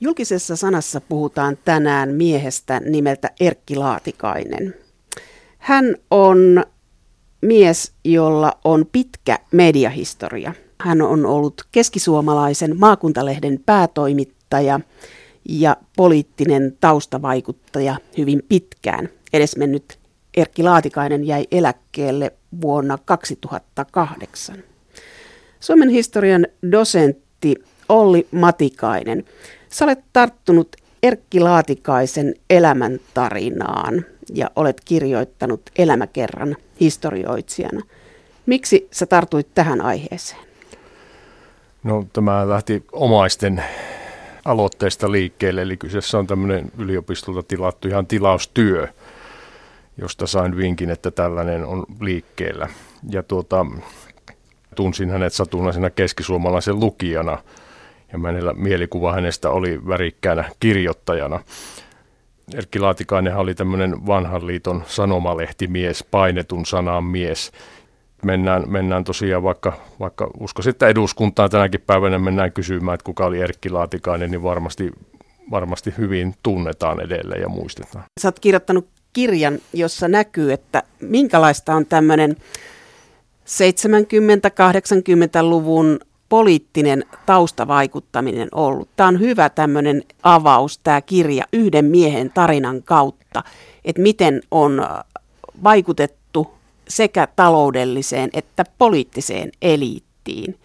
Julkisessa sanassa puhutaan tänään miehestä nimeltä Erkki Laatikainen. Hän on mies, jolla on pitkä mediahistoria. Hän on ollut keskisuomalaisen maakuntalehden päätoimittaja ja poliittinen taustavaikuttaja hyvin pitkään. Edesmennyt Erkki Laatikainen jäi eläkkeelle vuonna 2008. Suomen historian dosentti Olli Matikainen, sä olet tarttunut Erkki Laatikaisen elämäntarinaan ja olet kirjoittanut elämäkerran historioitsijana. Miksi sä tartuit tähän aiheeseen? No tämä lähti omaisten aloitteesta liikkeelle, eli kyseessä on tämmöinen yliopistolta tilattu ihan tilaustyö, josta sain vinkin, että tällainen on liikkeellä. Ja tuota, tunsin hänet satunnaisena keskisuomalaisen lukijana, ja meillä mielikuva hänestä oli värikkäänä kirjoittajana. Erkki Laatikainen oli tämmöinen vanhan liiton sanomalehtimies, painetun sanan mies. Mennään, mennään tosiaan vaikka, vaikka uskoisin, että eduskuntaan tänäkin päivänä mennään kysymään, että kuka oli Erkki Laatikainen, niin varmasti, varmasti hyvin tunnetaan edelleen ja muistetaan. Sä oot kirjoittanut kirjan, jossa näkyy, että minkälaista on tämmöinen 70-80-luvun poliittinen taustavaikuttaminen ollut. Tämä on hyvä tämmöinen avaus, tämä kirja yhden miehen tarinan kautta, että miten on vaikutettu sekä taloudelliseen että poliittiseen eliittiin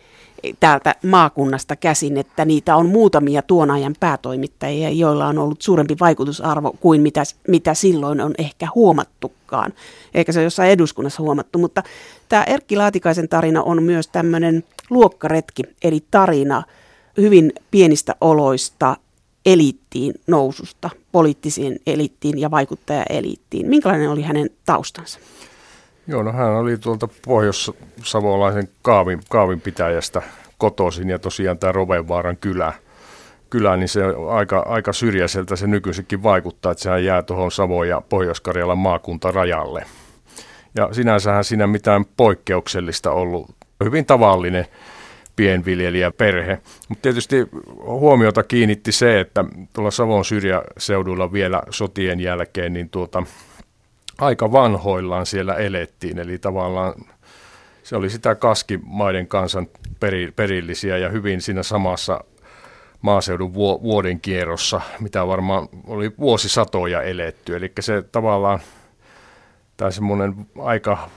täältä maakunnasta käsin, että niitä on muutamia tuon ajan päätoimittajia, joilla on ollut suurempi vaikutusarvo kuin mitä, mitä silloin on ehkä huomattukaan. Eikä se ole jossain eduskunnassa huomattu, mutta tämä Erkki Laatikaisen tarina on myös tämmöinen luokkaretki, eli tarina hyvin pienistä oloista eliittiin noususta, poliittiseen eliittiin ja vaikuttajaeliittiin. Minkälainen oli hänen taustansa? Joo, no hän oli tuolta pohjois-savolaisen kaavin, kaavin pitäjästä kotoisin ja tosiaan tämä Rovenvaaran kylä, kylä niin se aika, aika syrjäiseltä se nykyisinkin vaikuttaa, että sehän jää tuohon Savo- ja Pohjois-Karjalan maakuntarajalle. Ja sinänsähän siinä mitään poikkeuksellista ollut. Hyvin tavallinen pienviljelijäperhe. Mutta tietysti huomiota kiinnitti se, että tuolla Savon syrjäseudulla vielä sotien jälkeen, niin tuota, aika vanhoillaan siellä elettiin, eli tavallaan se oli sitä kaskimaiden kansan peri, perillisiä ja hyvin siinä samassa maaseudun vuoden kierrossa, mitä varmaan oli vuosisatoja eletty. Eli se tavallaan, tämä semmoinen aika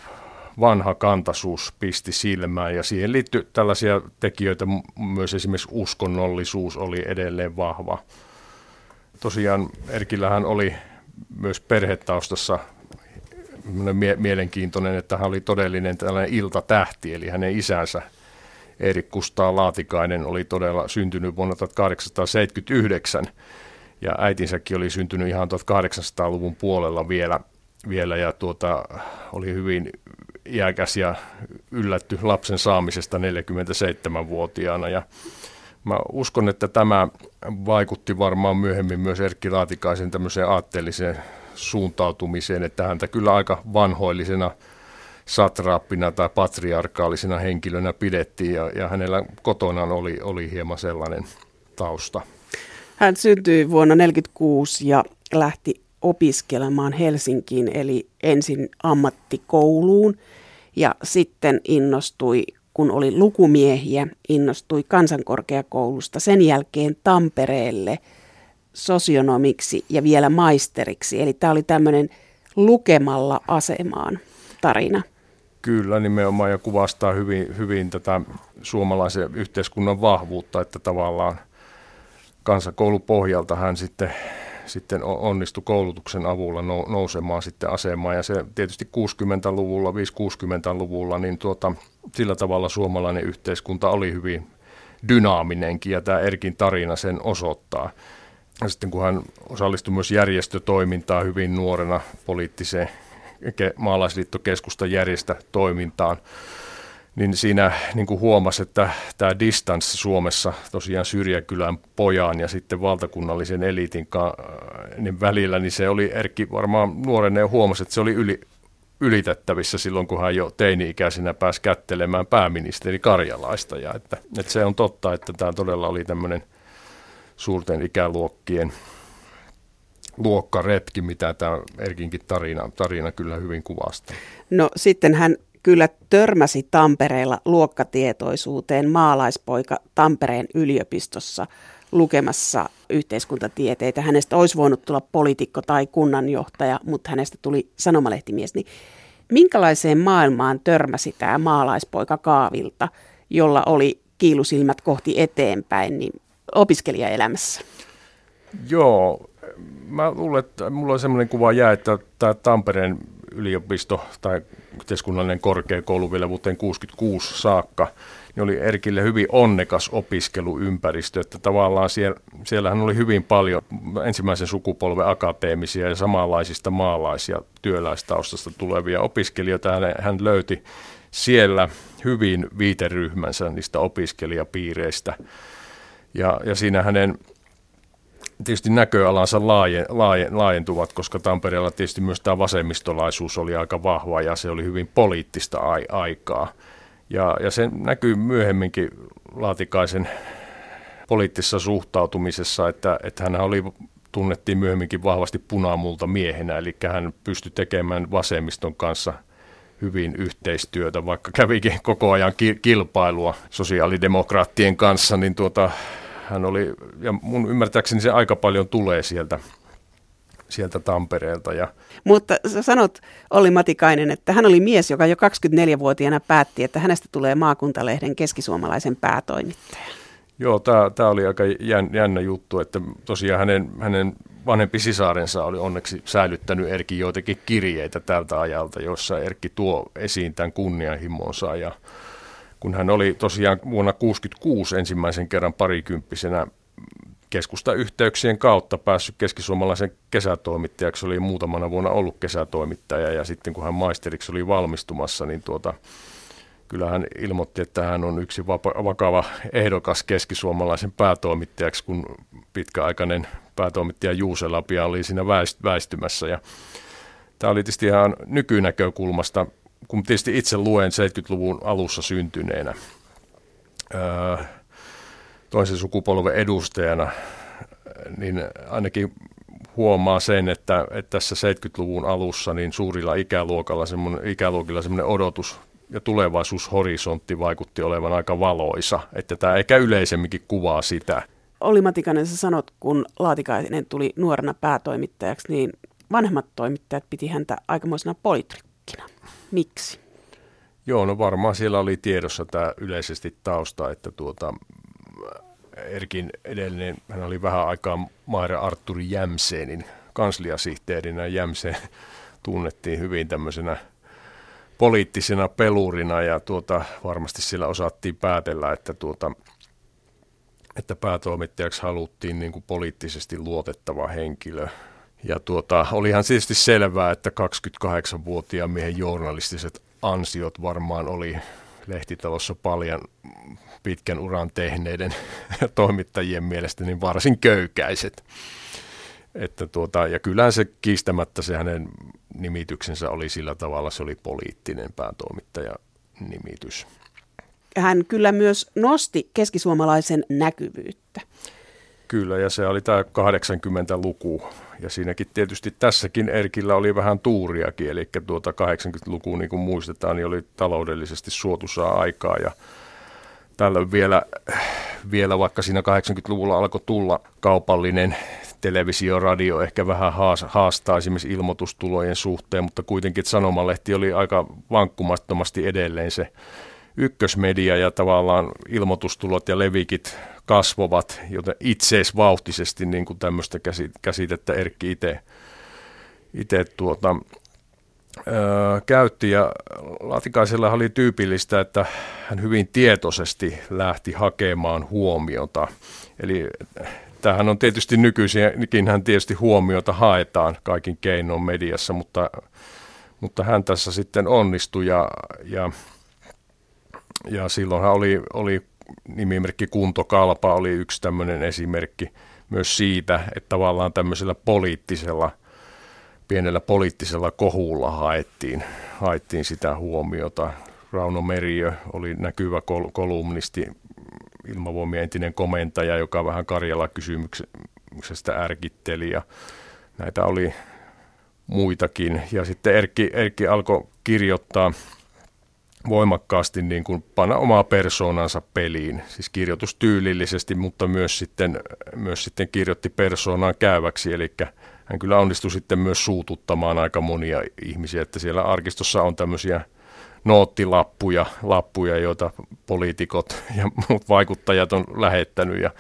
vanha kantaisuus pisti silmään ja siihen liittyi tällaisia tekijöitä, myös esimerkiksi uskonnollisuus oli edelleen vahva. Tosiaan Erkillähän oli myös perhetaustassa mielenkiintoinen, että hän oli todellinen tällainen iltatähti, eli hänen isänsä Erik Kustaa Laatikainen oli todella syntynyt vuonna 1879 ja äitinsäkin oli syntynyt ihan 1800-luvun puolella vielä, vielä ja tuota, oli hyvin iäkäs ja yllätty lapsen saamisesta 47-vuotiaana ja Mä uskon, että tämä vaikutti varmaan myöhemmin myös Erkki Laatikaisen tämmöiseen aatteelliseen suuntautumiseen, että häntä kyllä aika vanhoillisena satraappina tai patriarkaalisena henkilönä pidettiin ja, ja hänellä kotonaan oli, oli hieman sellainen tausta. Hän syntyi vuonna 1946 ja lähti opiskelemaan Helsinkiin, eli ensin ammattikouluun ja sitten innostui, kun oli lukumiehiä, innostui kansankorkeakoulusta, sen jälkeen Tampereelle – sosionomiksi ja vielä maisteriksi. Eli tämä oli tämmöinen lukemalla asemaan tarina. Kyllä, nimenomaan ja kuvastaa hyvin, hyvin tätä suomalaisen yhteiskunnan vahvuutta, että tavallaan kansakoulupohjalta hän sitten, sitten onnistui koulutuksen avulla nousemaan sitten asemaan. Ja se tietysti 60-luvulla, 5-60-luvulla, niin tuota, sillä tavalla suomalainen yhteiskunta oli hyvin dynaaminenkin ja tämä Erkin tarina sen osoittaa. Sitten kun hän osallistui myös järjestötoimintaan hyvin nuorena poliittiseen maalaisliittokeskustan järjestötoimintaan, niin siinä niin kuin huomasi, että tämä distanssi Suomessa tosiaan syrjäkylän pojan ja sitten valtakunnallisen eliitin niin välillä, niin se oli Erkki varmaan nuorena ja huomasi, että se oli yli, ylitettävissä silloin, kun hän jo teini-ikäisenä pääsi kättelemään pääministeri Karjalaista. Ja että, että se on totta, että tämä todella oli tämmöinen suurten ikäluokkien luokkaretki, mitä tämä Erkinkin tarina, tarina kyllä hyvin kuvastaa. No sitten hän kyllä törmäsi Tampereella luokkatietoisuuteen maalaispoika Tampereen yliopistossa lukemassa yhteiskuntatieteitä. Hänestä olisi voinut tulla poliitikko tai kunnanjohtaja, mutta hänestä tuli sanomalehtimies. Niin minkälaiseen maailmaan törmäsi tämä maalaispoika Kaavilta, jolla oli kiilusilmät kohti eteenpäin niin opiskelijaelämässä? Joo, mä luulen, että mulla on semmoinen kuva jää, että tämä Tampereen yliopisto tai yhteiskunnallinen korkeakoulu vielä vuoteen 1966 saakka, niin oli Erkille hyvin onnekas opiskeluympäristö, että tavallaan siellä, siellähän oli hyvin paljon ensimmäisen sukupolven akateemisia ja samanlaisista maalaisia työläistaustasta tulevia opiskelijoita. Hän, hän löyti siellä hyvin viiteryhmänsä niistä opiskelijapiireistä. Ja, ja siinä hänen tietysti näköalansa laajen, laajen, laajentuvat, koska Tampereella tietysti myös tämä vasemmistolaisuus oli aika vahva ja se oli hyvin poliittista ai, aikaa. Ja, ja se näkyy myöhemminkin Laatikaisen poliittisessa suhtautumisessa, että, että hän oli tunnettiin myöhemminkin vahvasti punamulta miehenä, eli hän pystyi tekemään vasemmiston kanssa hyvin yhteistyötä, vaikka kävikin koko ajan kilpailua sosiaalidemokraattien kanssa, niin tuota, hän oli, ja mun ymmärtääkseni se aika paljon tulee sieltä, sieltä Tampereelta. Ja... Mutta sä sanot, Olli Matikainen, että hän oli mies, joka jo 24-vuotiaana päätti, että hänestä tulee maakuntalehden keskisuomalaisen päätoimittaja. Joo, tämä oli aika jännä juttu, että tosiaan hänen, hänen vanhempi sisaarensa oli onneksi säilyttänyt Erkin joitakin kirjeitä tältä ajalta, jossa Erkki tuo esiin tämän kunnianhimonsa ja kun hän oli tosiaan vuonna 1966 ensimmäisen kerran parikymppisenä keskustayhteyksien kautta päässyt keskisuomalaisen kesätoimittajaksi, oli muutamana vuonna ollut kesätoimittaja ja sitten kun hän maisteriksi oli valmistumassa, niin tuota, kyllä hän ilmoitti, että hän on yksi vakava ehdokas keskisuomalaisen päätoimittajaksi, kun pitkäaikainen päätoimittaja Juuse Lapia oli siinä väistymässä. Ja tämä oli tietysti ihan nykynäkökulmasta kun tietysti itse luen 70-luvun alussa syntyneenä toisen sukupolven edustajana, niin ainakin huomaa sen, että, että tässä 70-luvun alussa niin suurilla ikäluokalla semmoinen, ikäluokilla semmoinen odotus ja tulevaisuushorisontti vaikutti olevan aika valoisa, että tämä ehkä yleisemminkin kuvaa sitä. Olli Matikainen, sä sanot, kun Laatikainen tuli nuorena päätoimittajaksi, niin vanhemmat toimittajat piti häntä aikamoisena poliitrikkona Miksi? Joo, no varmaan siellä oli tiedossa tämä yleisesti tausta, että tuota, Erkin edellinen, hän oli vähän aikaa Maira Arturi Jämseenin kansliasihteerinä. Jämseen tunnettiin hyvin tämmöisenä poliittisena pelurina ja tuota, varmasti sillä osattiin päätellä, että, tuota, että päätoimittajaksi haluttiin niin kuin poliittisesti luotettava henkilö – ja tuota, olihan tietysti selvää, että 28-vuotiaan miehen journalistiset ansiot varmaan oli lehtitalossa paljon pitkän uran tehneiden toimittajien mielestä niin varsin köykäiset. Että tuota, ja kyllähän se kiistämättä se hänen nimityksensä oli sillä tavalla, se oli poliittinen päätoimittaja nimitys. Hän kyllä myös nosti keskisuomalaisen näkyvyyttä. Kyllä, ja se oli tämä 80-luku. Ja siinäkin tietysti tässäkin Erkillä oli vähän tuuriakin, eli tuota 80-luku, niin kuin muistetaan, niin oli taloudellisesti suotuisaa aikaa. Ja tällöin vielä, vielä vaikka siinä 80-luvulla alkoi tulla kaupallinen televisio, radio ehkä vähän haastaa esimerkiksi ilmoitustulojen suhteen, mutta kuitenkin sanomalehti oli aika vankkumattomasti edelleen se ykkösmedia ja tavallaan ilmoitustulot ja levikit kasvovat, joten itseisvauhtisesti niin kuin tämmöistä käsitettä Erkki itse itse tuota, öö, käytti. Ja Latikaisella oli tyypillistä, että hän hyvin tietoisesti lähti hakemaan huomiota. Eli tämähän on tietysti nykyisinkin, hän tietysti huomiota haetaan kaikin keinoin mediassa, mutta, mutta hän tässä sitten onnistui ja, ja ja silloinhan oli, oli nimimerkki Kuntokalpa oli yksi tämmöinen esimerkki myös siitä, että tavallaan tämmöisellä poliittisella, pienellä poliittisella kohulla haettiin, haettiin sitä huomiota. Rauno Meriö oli näkyvä kol- kolumnisti ilmavoimien entinen komentaja, joka vähän Karjala kysymyksestä ärkitteli ja näitä oli muitakin. Ja sitten Erkki, Erkki alkoi kirjoittaa voimakkaasti niin kuin panna omaa persoonansa peliin, siis kirjoitustyylillisesti, mutta myös sitten, myös sitten kirjoitti persoonaan käyväksi, eli hän kyllä onnistui sitten myös suututtamaan aika monia ihmisiä, että siellä arkistossa on tämmöisiä noottilappuja, lappuja, joita poliitikot ja muut vaikuttajat on lähettänyt. Ja,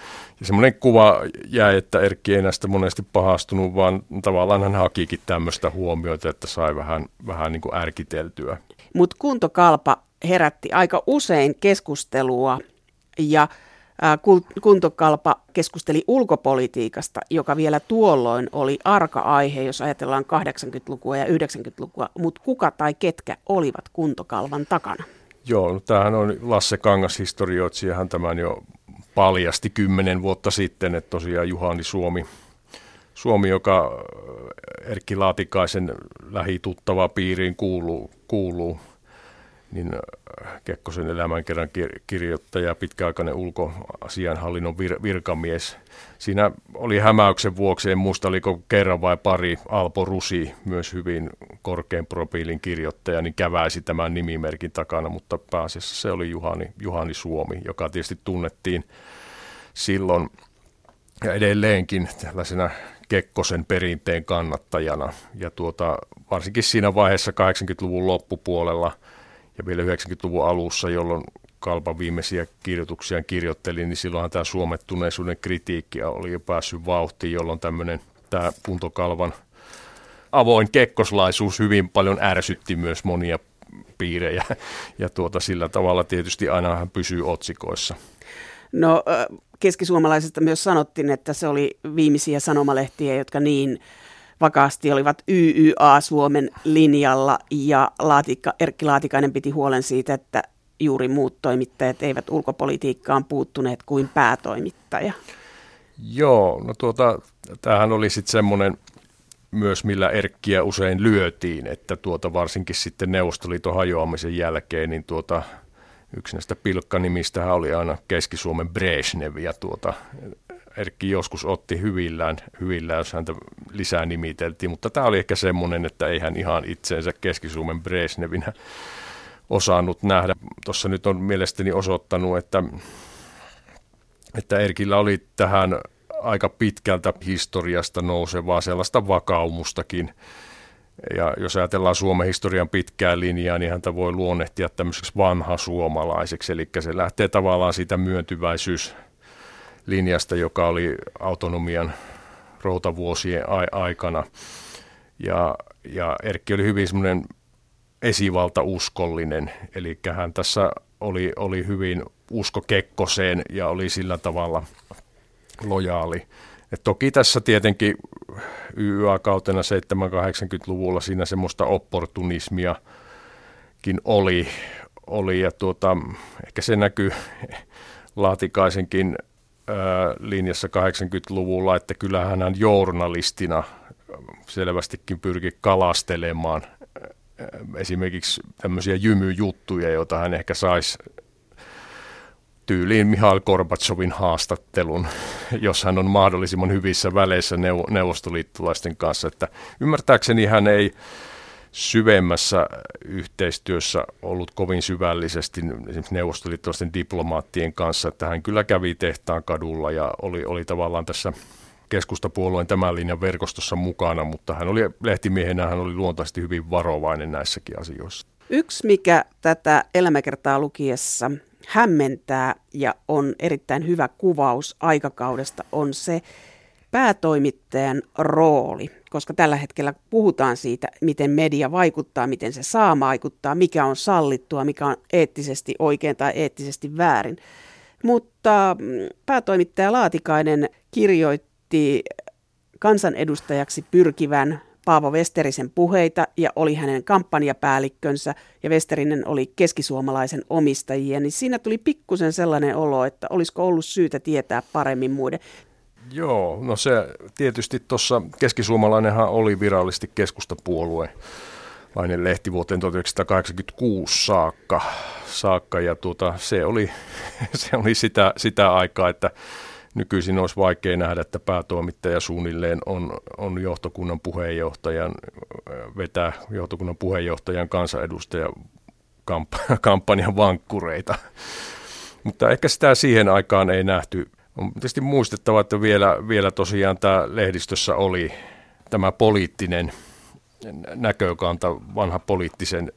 ja semmoinen kuva jäi, että Erkki ei näistä monesti pahastunut, vaan tavallaan hän hakikin tämmöistä huomiota, että sai vähän, vähän niin kuin ärkiteltyä. Mutta kuntokalpa herätti aika usein keskustelua ja Kuntokalpa keskusteli ulkopolitiikasta, joka vielä tuolloin oli arka aihe, jos ajatellaan 80-lukua ja 90-lukua, mutta kuka tai ketkä olivat Kuntokalvan takana? Joo, no tämähän on Lasse Kangas historioitsijahan tämän jo paljasti kymmenen vuotta sitten, että tosiaan Juhani Suomi, Suomi joka Erkki Laatikaisen lähituttava piiriin kuuluu, kuuluu niin äh, Kekkosen elämänkerran kirjoittaja, pitkäaikainen ulkoasianhallinnon vir- virkamies. Siinä oli hämäyksen vuoksi, en muista oliko kerran vai pari, Alpo Rusi, myös hyvin korkean profiilin kirjoittaja, niin käväisi tämän nimimerkin takana, mutta pääasiassa se oli Juhani, Juhani Suomi, joka tietysti tunnettiin silloin ja edelleenkin tällaisena Kekkosen perinteen kannattajana. Ja tuota, varsinkin siinä vaiheessa 80-luvun loppupuolella – ja vielä 90-luvun alussa, jolloin Kalpan viimeisiä kirjoituksia kirjoittelin, niin silloinhan tämä suomettuneisuuden kritiikki oli jo päässyt vauhtiin, jolloin tämmöinen tämä Puntokalvan avoin kekkoslaisuus hyvin paljon ärsytti myös monia piirejä. Ja tuota, sillä tavalla tietysti aina hän pysyy otsikoissa. No keskisuomalaisesta myös sanottiin, että se oli viimeisiä sanomalehtiä, jotka niin vakaasti olivat YYA Suomen linjalla ja Laatikka, Erkki Laatikainen piti huolen siitä, että juuri muut toimittajat eivät ulkopolitiikkaan puuttuneet kuin päätoimittaja. Joo, no tuota, tämähän oli sitten semmoinen myös, millä Erkkiä usein lyötiin, että tuota, varsinkin sitten Neuvostoliiton hajoamisen jälkeen, niin tuota, yksi näistä pilkkanimistä oli aina Keski-Suomen Brezhnev, ja tuota, Erkki joskus otti hyvillään, hyvillään, jos häntä lisää nimiteltiin, mutta tämä oli ehkä semmoinen, että ei hän ihan itseensä Keski-Suomen Brezhnevinä osannut nähdä. Tuossa nyt on mielestäni osoittanut, että, että Erkillä oli tähän aika pitkältä historiasta nousevaa sellaista vakaumustakin. Ja jos ajatellaan Suomen historian pitkää linjaa, niin häntä voi luonnehtia tämmöiseksi vanha suomalaiseksi. Eli se lähtee tavallaan siitä myöntyväisyys linjasta, joka oli autonomian routavuosien aikana. Ja, ja Erkki oli hyvin semmoinen esivaltauskollinen, eli hän tässä oli, oli hyvin usko Kekkoseen ja oli sillä tavalla lojaali. Et toki tässä tietenkin YYA-kautena 7-80-luvulla siinä semmoista opportunismiakin oli, oli ja tuota, ehkä se näkyy Laatikaisenkin linjassa 80-luvulla, että kyllähän hän journalistina selvästikin pyrki kalastelemaan esimerkiksi tämmöisiä jymyjuttuja, joita hän ehkä saisi tyyliin Mihail Gorbatsovin haastattelun, jos hän on mahdollisimman hyvissä väleissä neuvostoliittolaisten kanssa. Että ymmärtääkseni hän ei syvemmässä yhteistyössä ollut kovin syvällisesti esimerkiksi neuvostoliittolaisten diplomaattien kanssa, että hän kyllä kävi tehtaan kadulla ja oli, oli tavallaan tässä keskustapuolueen tämän linjan verkostossa mukana, mutta hän oli lehtimiehenä, hän oli luontaisesti hyvin varovainen näissäkin asioissa. Yksi, mikä tätä elämäkertaa lukiessa hämmentää ja on erittäin hyvä kuvaus aikakaudesta, on se päätoimittajan rooli koska tällä hetkellä puhutaan siitä, miten media vaikuttaa, miten se saa vaikuttaa, mikä on sallittua, mikä on eettisesti oikein tai eettisesti väärin. Mutta mm, päätoimittaja Laatikainen kirjoitti kansanedustajaksi pyrkivän Paavo Westerisen puheita ja oli hänen kampanjapäällikkönsä ja Westerinen oli keskisuomalaisen omistajia, niin siinä tuli pikkusen sellainen olo, että olisiko ollut syytä tietää paremmin muiden. Joo, no se tietysti tuossa keskisuomalainenhan oli virallisesti keskustapuolue lainen lehti vuoteen 1986 saakka, saakka ja tuota, se oli, se oli sitä, sitä aikaa, että nykyisin olisi vaikea nähdä, että päätoimittaja suunnilleen on, on johtokunnan puheenjohtajan, vetää johtokunnan puheenjohtajan kansanedustaja kampanjan vankkureita. Mutta ehkä sitä siihen aikaan ei nähty. On tietysti muistettava, että vielä, vielä tosiaan tämä lehdistössä oli tämä poliittinen näkökanta, vanha poliittisen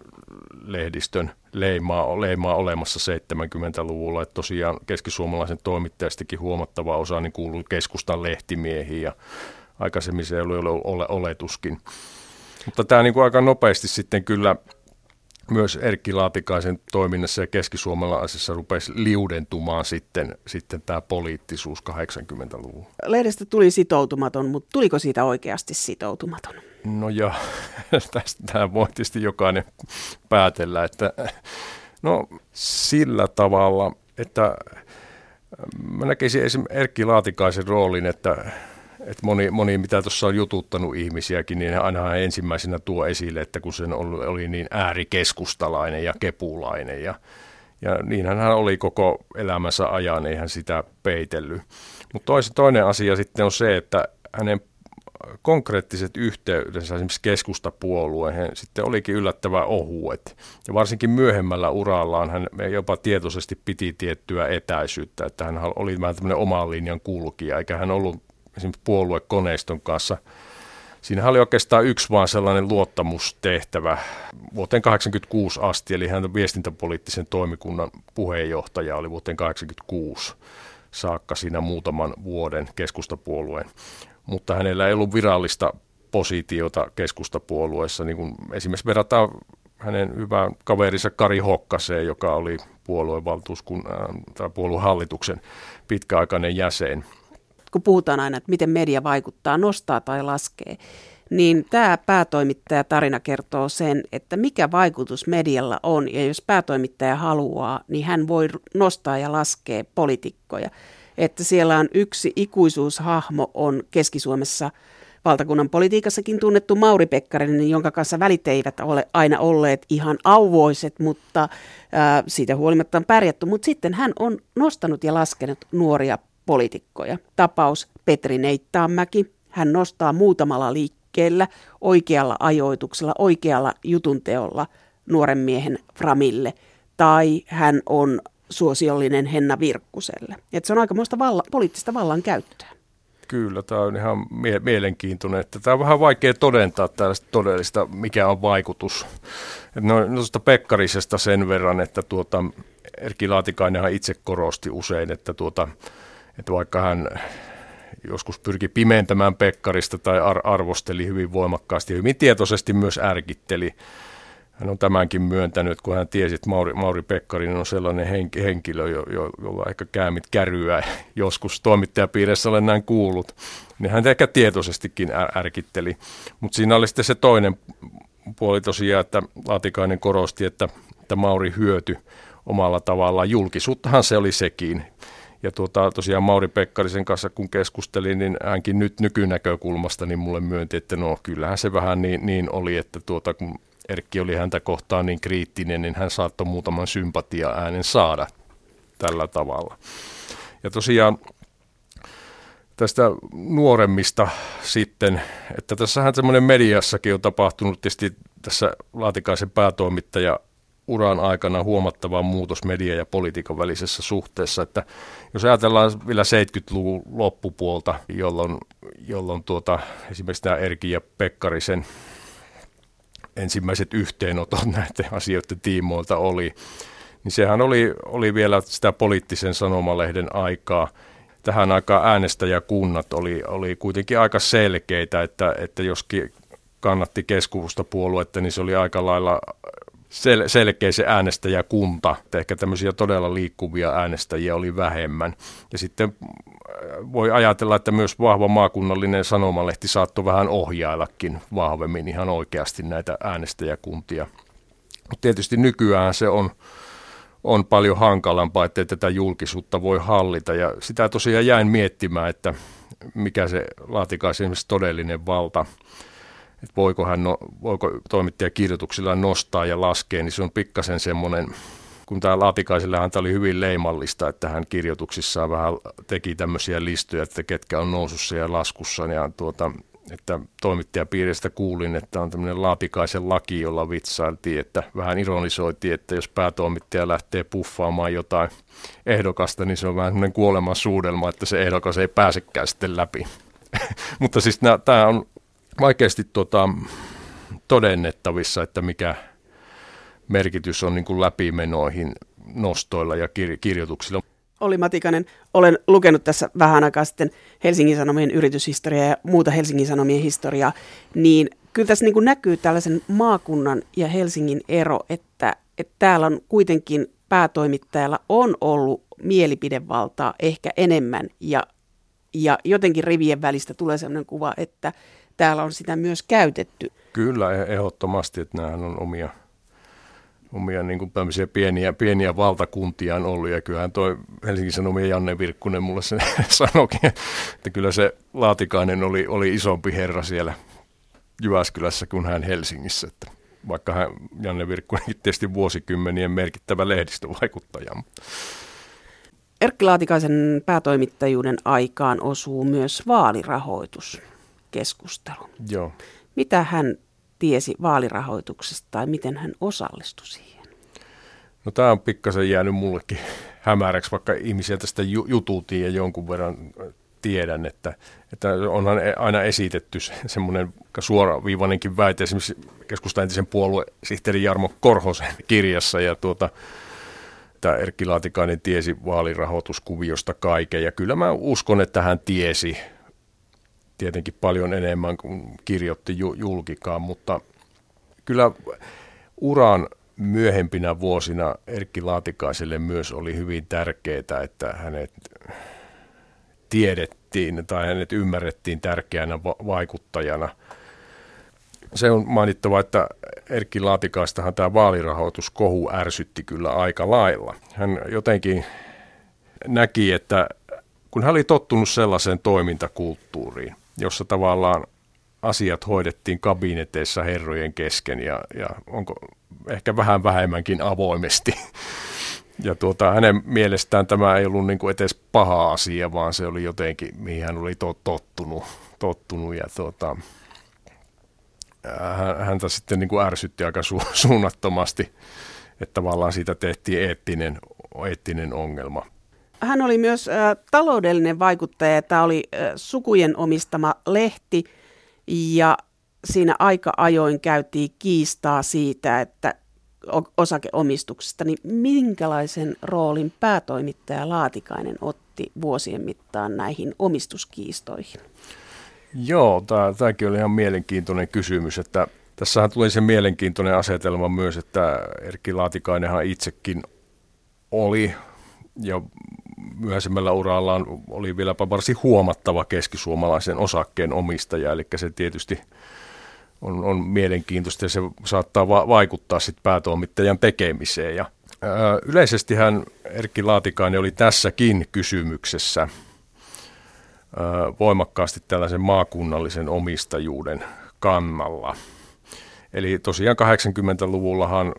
lehdistön leimaa, leimaa olemassa 70-luvulla. Että tosiaan keskisuomalaisen toimittajastikin huomattava osa niin kuului keskustan lehtimiehiin ja aikaisemmin se oli ole, oletuskin. Mutta tämä niin kuin aika nopeasti sitten kyllä myös Erkki Laatikaisen toiminnassa ja keskisuomalaisessa rupesi liudentumaan sitten, sitten tämä poliittisuus 80-luvulla. Lehdestä tuli sitoutumaton, mutta tuliko siitä oikeasti sitoutumaton? No ja tästä voi tietysti jokainen päätellä, että no sillä tavalla, että mä näkisin esimerkiksi Erkki Laatikaisen roolin, että että moni, moni, mitä tuossa on jututtanut ihmisiäkin, niin aina ensimmäisenä tuo esille, että kun sen oli, oli niin äärikeskustalainen ja kepulainen ja, ja niinhän hän oli koko elämänsä ajan, ei hän sitä peitellyt. Mutta toinen asia sitten on se, että hänen konkreettiset yhteydensä esimerkiksi keskustapuolueen sitten olikin yllättävän ohuet. Ja varsinkin myöhemmällä urallaan hän jopa tietoisesti piti tiettyä etäisyyttä, että hän oli vähän tämmöinen oman linjan kulkija, eikä hän ollut esimerkiksi puoluekoneiston kanssa. Siinä oli oikeastaan yksi vaan sellainen luottamustehtävä vuoteen 1986 asti, eli hän viestintäpoliittisen toimikunnan puheenjohtaja oli vuoteen 1986 saakka siinä muutaman vuoden keskustapuolueen. Mutta hänellä ei ollut virallista positiota keskustapuolueessa, niin kuin esimerkiksi verrataan hänen hyvään kaverinsa Kari Hokkaseen, joka oli puoluevaltuuskunnan tai puoluehallituksen pitkäaikainen jäsen kun puhutaan aina, että miten media vaikuttaa, nostaa tai laskee, niin tämä päätoimittaja tarina kertoo sen, että mikä vaikutus medialla on. Ja jos päätoimittaja haluaa, niin hän voi nostaa ja laskea poliitikkoja. Että siellä on yksi ikuisuushahmo on Keski-Suomessa valtakunnan politiikassakin tunnettu Mauri Pekkarinen, jonka kanssa välit eivät ole aina olleet ihan auvoiset, mutta ää, siitä huolimatta on pärjätty. Mutta sitten hän on nostanut ja laskenut nuoria poliitikkoja. Tapaus Petri Neittaanmäki. Hän nostaa muutamalla liikkeellä, oikealla ajoituksella, oikealla jutunteolla nuoren miehen Framille. Tai hän on suosiollinen Henna Virkkuselle. Et se on aikamoista valla, poliittista vallankäyttöä. Kyllä, tämä on ihan mie- mielenkiintoinen. Että tämä on vähän vaikea todentaa tällaista todellista, mikä on vaikutus. no, noista Pekkarisesta sen verran, että tuota, Erkki Laatikainenhan itse korosti usein, että tuota, että vaikka hän joskus pyrki pimentämään Pekkarista tai ar- arvosteli hyvin voimakkaasti ja hyvin tietoisesti myös ärkitteli. Hän on tämänkin myöntänyt, kun hän tiesi, että Mauri, Mauri Pekkarinen on sellainen henki, henkilö, jo, jo, jolla ehkä käämit käryä. Joskus toimittajapiirissä olen näin kuullut. Niin hän ehkä tietoisestikin är, ärkitteli. Mutta siinä oli sitten se toinen puoli tosiaan, että Laatikainen korosti, että, että Mauri hyöty omalla tavallaan. Julkisuuttahan se oli sekin. Ja tuota, tosiaan Mauri Pekkarisen kanssa kun keskustelin, niin hänkin nyt nykynäkökulmasta niin mulle myönti, että no kyllähän se vähän niin, niin oli, että tuota, kun Erkki oli häntä kohtaan niin kriittinen, niin hän saattoi muutaman sympatia-äänen saada tällä tavalla. Ja tosiaan tästä nuoremmista sitten, että tässähän semmoinen mediassakin on tapahtunut tietysti tässä Laatikaisen päätoimittaja uran aikana huomattava muutos media- ja politiikan välisessä suhteessa. Että jos ajatellaan vielä 70-luvun loppupuolta, jolloin, jolloin tuota, esimerkiksi tämä Erki ja Pekkarisen ensimmäiset yhteenotot näiden asioiden tiimoilta oli, niin sehän oli, oli vielä sitä poliittisen sanomalehden aikaa. Tähän aikaan äänestäjäkunnat oli, oli kuitenkin aika selkeitä, että, että joskin kannatti keskustapuoluetta, niin se oli aika lailla sel- selkeä se äänestäjäkunta. Että ehkä tämmöisiä todella liikkuvia äänestäjiä oli vähemmän. Ja sitten äh, voi ajatella, että myös vahva maakunnallinen sanomalehti saattoi vähän ohjaillakin vahvemmin ihan oikeasti näitä äänestäjäkuntia. Mutta tietysti nykyään se on, on paljon hankalampaa, että tätä julkisuutta voi hallita. Ja sitä tosiaan jäin miettimään, että mikä se laatikaisen todellinen valta että voiko, hän no, voiko toimittaja kirjoituksilla nostaa ja laskea, niin se on pikkasen semmoinen, kun tämä Laatikaisillehan tämä oli hyvin leimallista, että hän kirjoituksissaan vähän teki tämmöisiä listoja, että ketkä on nousussa ja laskussa, ja tuota, että toimittajapiiristä kuulin, että on tämmöinen Laatikaisen laki, jolla vitsailtiin, että vähän ironisoitiin, että jos päätoimittaja lähtee puffaamaan jotain ehdokasta, niin se on vähän semmoinen kuoleman suudelma, että se ehdokas ei pääsekään sitten läpi. Mutta siis tämä on vaikeasti tota, todennettavissa, että mikä merkitys on niin kuin läpimenoihin nostoilla ja kir- kirjoituksilla. Oli Matikainen, olen lukenut tässä vähän aikaa sitten Helsingin Sanomien yrityshistoriaa ja muuta Helsingin Sanomien historiaa, niin kyllä tässä niin kuin näkyy tällaisen maakunnan ja Helsingin ero, että, että täällä on kuitenkin päätoimittajalla on ollut mielipidevaltaa ehkä enemmän ja, ja jotenkin rivien välistä tulee sellainen kuva, että täällä on sitä myös käytetty. Kyllä, e- ehdottomasti, että nämähän on omia, omia niin kuin pieniä, pieniä valtakuntia on ollut. Ja kyllähän toi Helsingin Sanomien Janne Virkkunen mulle sen sanoikin, että kyllä se Laatikainen oli, oli isompi herra siellä Jyväskylässä kuin hän Helsingissä. Että vaikka hän, Janne Virkkunen tietysti vuosikymmenien merkittävä lehdistövaikuttaja. Erkki Laatikaisen päätoimittajuuden aikaan osuu myös vaalirahoitus keskustelun. Joo. Mitä hän tiesi vaalirahoituksesta tai miten hän osallistui siihen? No tämä on pikkasen jäänyt mullekin hämäräksi, vaikka ihmisiä tästä jutuutiin ja jonkun verran tiedän, että, että onhan e- aina esitetty semmoinen suoraviivainenkin väite esimerkiksi keskustaintisen puoluesihteeri Jarmo Korhosen kirjassa ja tuota, tämä Erkki Laatikainen tiesi vaalirahoituskuviosta kaiken ja kyllä mä uskon, että hän tiesi tietenkin paljon enemmän kuin kirjoitti julkikaan, mutta kyllä uran myöhempinä vuosina Erkki Laatikaiselle myös oli hyvin tärkeää, että hänet tiedettiin tai hänet ymmärrettiin tärkeänä vaikuttajana. Se on mainittava, että Erkki Laatikaistahan tämä vaalirahoituskohu ärsytti kyllä aika lailla. Hän jotenkin näki, että kun hän oli tottunut sellaiseen toimintakulttuuriin, jossa tavallaan asiat hoidettiin kabineteissa herrojen kesken ja, ja onko ehkä vähän vähemmänkin avoimesti. Ja tuota, hänen mielestään tämä ei ollut niin kuin edes paha asia, vaan se oli jotenkin, mihin hän oli tottunut. tottunut ja tuota, häntä sitten niin kuin ärsytti aika su- suunnattomasti, että tavallaan siitä tehtiin eettinen, eettinen ongelma. Hän oli myös äh, taloudellinen vaikuttaja. Tämä oli äh, sukujen omistama lehti ja siinä aika ajoin käytiin kiistaa siitä, että osakeomistuksesta, niin minkälaisen roolin päätoimittaja Laatikainen otti vuosien mittaan näihin omistuskiistoihin? Joo, tämäkin oli ihan mielenkiintoinen kysymys, että tässähän tuli se mielenkiintoinen asetelma myös, että Erkki Laatikainenhan itsekin oli ja myöhäisemmällä urallaan oli vieläpä varsin huomattava keskisuomalaisen osakkeen omistaja, eli se tietysti on, on mielenkiintoista ja se saattaa va- vaikuttaa sitten päätoimittajan tekemiseen. Ja, ää, yleisesti hän Erkki Laatikainen oli tässäkin kysymyksessä voimakkaasti tällaisen maakunnallisen omistajuuden kannalla. Eli tosiaan 80-luvullahan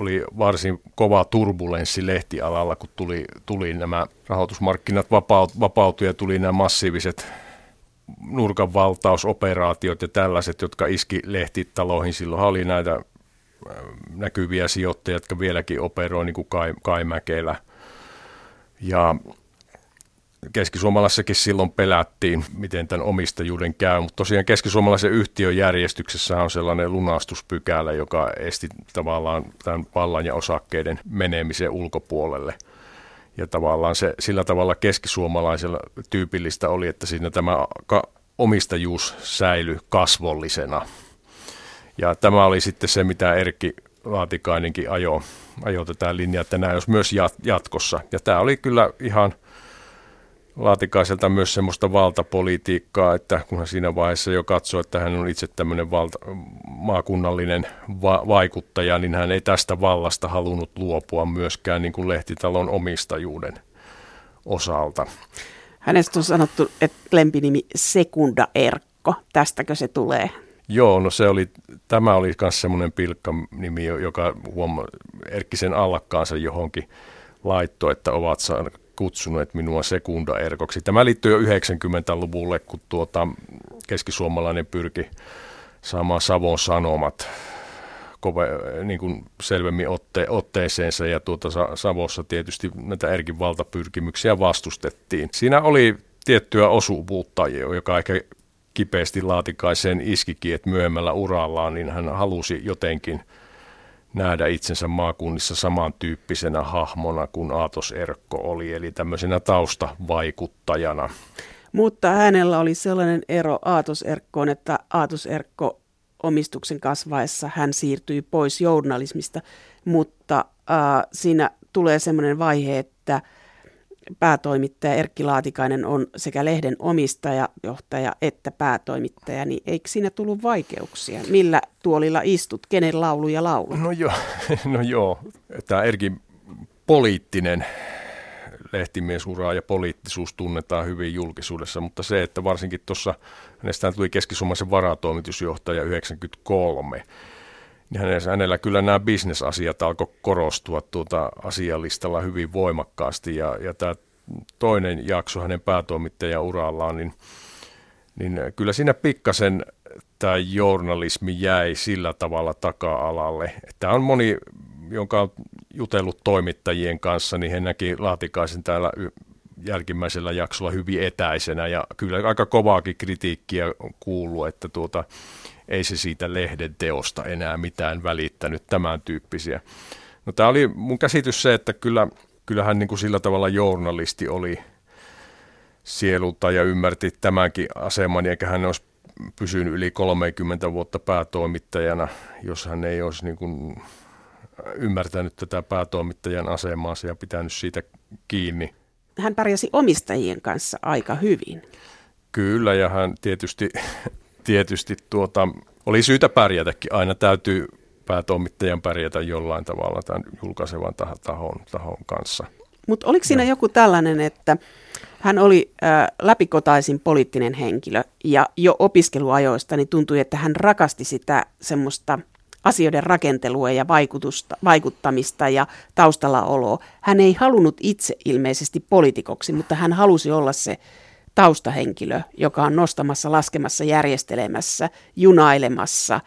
oli varsin kova turbulenssi lehtialalla, kun tuli, tuli nämä rahoitusmarkkinat vapaut, vapautui ja tuli nämä massiiviset nurkanvaltausoperaatiot ja tällaiset, jotka iski lehtitaloihin. Silloin oli näitä näkyviä sijoittajia, jotka vieläkin operoi, niin kuin Kai, Kai Mäkelä. Ja keskisuomalaisessakin silloin pelättiin, miten tämän omistajuuden käy, mutta tosiaan keskisuomalaisen yhtiön järjestyksessä on sellainen lunastuspykälä, joka esti tavallaan tämän vallan ja osakkeiden menemisen ulkopuolelle. Ja tavallaan se sillä tavalla keskisuomalaisella tyypillistä oli, että siinä tämä omistajuus säilyi kasvollisena. Ja tämä oli sitten se, mitä Erkki Laatikainenkin ajoi, ajo tätä linjaa, että nämä olisi myös jatkossa. Ja tämä oli kyllä ihan – Laatikaiselta myös semmoista valtapolitiikkaa, että kun hän siinä vaiheessa jo katsoi, että hän on itse tämmöinen valta, maakunnallinen va- vaikuttaja, niin hän ei tästä vallasta halunnut luopua myöskään niin kuin lehtitalon omistajuuden osalta. Hänestä on sanottu, että lempinimi Sekunda Erkko, tästäkö se tulee? Joo, no se oli, tämä oli myös semmoinen pilkkanimi, joka huoma, Erkkisen allakkaansa johonkin laittoi, että ovat kutsuneet minua Sekunda Erkoksi. Tämä liittyy jo 90-luvulle, kun tuota, keskisuomalainen pyrki saamaan Savon Sanomat kove, niin kuin selvemmin otte, otteeseensa ja tuota Savossa tietysti näitä Erkin valtapyrkimyksiä vastustettiin. Siinä oli tiettyä osuvuutta, joka ehkä kipeästi Laatikaiseen iskikin, että myöhemmällä urallaan niin hän halusi jotenkin nähdä itsensä maakunnissa samantyyppisenä hahmona kuin Aatos Erkko oli, eli tämmöisenä taustavaikuttajana. Mutta hänellä oli sellainen ero Aatos Erkkoon, että Aatos Erkko omistuksen kasvaessa hän siirtyi pois journalismista, mutta äh, siinä tulee sellainen vaihe, että päätoimittaja Erkki Laatikainen on sekä lehden omistaja, johtaja että päätoimittaja, niin eikö siinä tullut vaikeuksia? Millä tuolilla istut? Kenen lauluja laulu? No joo, no joo. tämä Erkin poliittinen lehtimiesuraa ja poliittisuus tunnetaan hyvin julkisuudessa, mutta se, että varsinkin tuossa hänestä tuli keskisuomalaisen varatoimitusjohtaja 93, niin hänellä kyllä nämä bisnesasiat alkoi korostua tuota asialistalla hyvin voimakkaasti ja, ja tämä toinen jakso hänen päätoimittajan urallaan, niin, niin kyllä siinä pikkasen tämä journalismi jäi sillä tavalla taka-alalle. Tämä on moni, jonka on jutellut toimittajien kanssa, niin he näki Laatikaisen täällä jälkimmäisellä jaksolla hyvin etäisenä ja kyllä aika kovaakin kritiikkiä on kuullut, että tuota, ei se siitä lehden teosta enää mitään välittänyt, tämän tyyppisiä. No tämä oli mun käsitys se, että kyllä, kyllähän niin kuin sillä tavalla journalisti oli sielulta ja ymmärti tämänkin aseman, eikä hän olisi pysynyt yli 30 vuotta päätoimittajana, jos hän ei olisi niin kuin ymmärtänyt tätä päätoimittajan asemaa ja pitänyt siitä kiinni. Hän pärjäsi omistajien kanssa aika hyvin. Kyllä, ja hän tietysti, tietysti tuota, oli syytä pärjätäkin. Aina täytyy päätoimittajan pärjätä jollain tavalla tämän julkaisevan tahon, tahon kanssa. Mutta oliko siinä joku tällainen, että hän oli äh, läpikotaisin poliittinen henkilö ja jo opiskeluajoista niin tuntui, että hän rakasti sitä semmoista asioiden rakentelua ja vaikutusta, vaikuttamista ja taustalla oloa. Hän ei halunnut itse ilmeisesti poliitikoksi, mutta hän halusi olla se taustahenkilö, joka on nostamassa, laskemassa, järjestelemässä, junailemassa.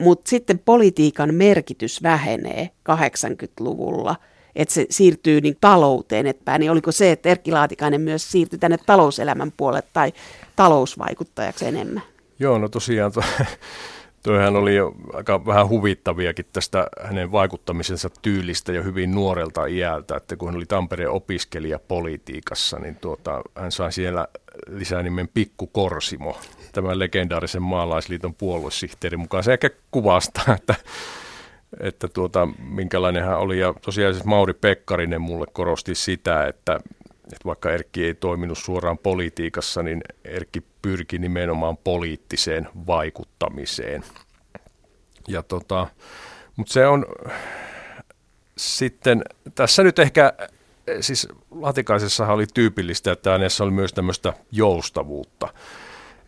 Mutta sitten politiikan merkitys vähenee 80-luvulla, että se siirtyy niin talouteen eteenpäin. Niin oliko se, että Erkki Laatikainen myös siirtyi tänne talouselämän puolelle tai talousvaikuttajaksi enemmän? Joo, no tosiaan to, Toihan oli jo aika vähän huvittaviakin tästä hänen vaikuttamisensa tyylistä ja hyvin nuorelta iältä, että kun hän oli Tampereen opiskelija politiikassa, niin tuota, hän sai siellä lisänimen Pikku Korsimo, tämän legendaarisen maalaisliiton puoluesihteerin mukaan. Se ehkä kuvastaa, että, että tuota, minkälainen hän oli. Ja tosiaan siis Mauri Pekkarinen mulle korosti sitä, että että vaikka Erkki ei toiminut suoraan politiikassa, niin Erkki pyrki nimenomaan poliittiseen vaikuttamiseen. Ja tota, mutta se on sitten, tässä nyt ehkä, siis Latikaisessahan oli tyypillistä, että hänessä oli myös tämmöistä joustavuutta.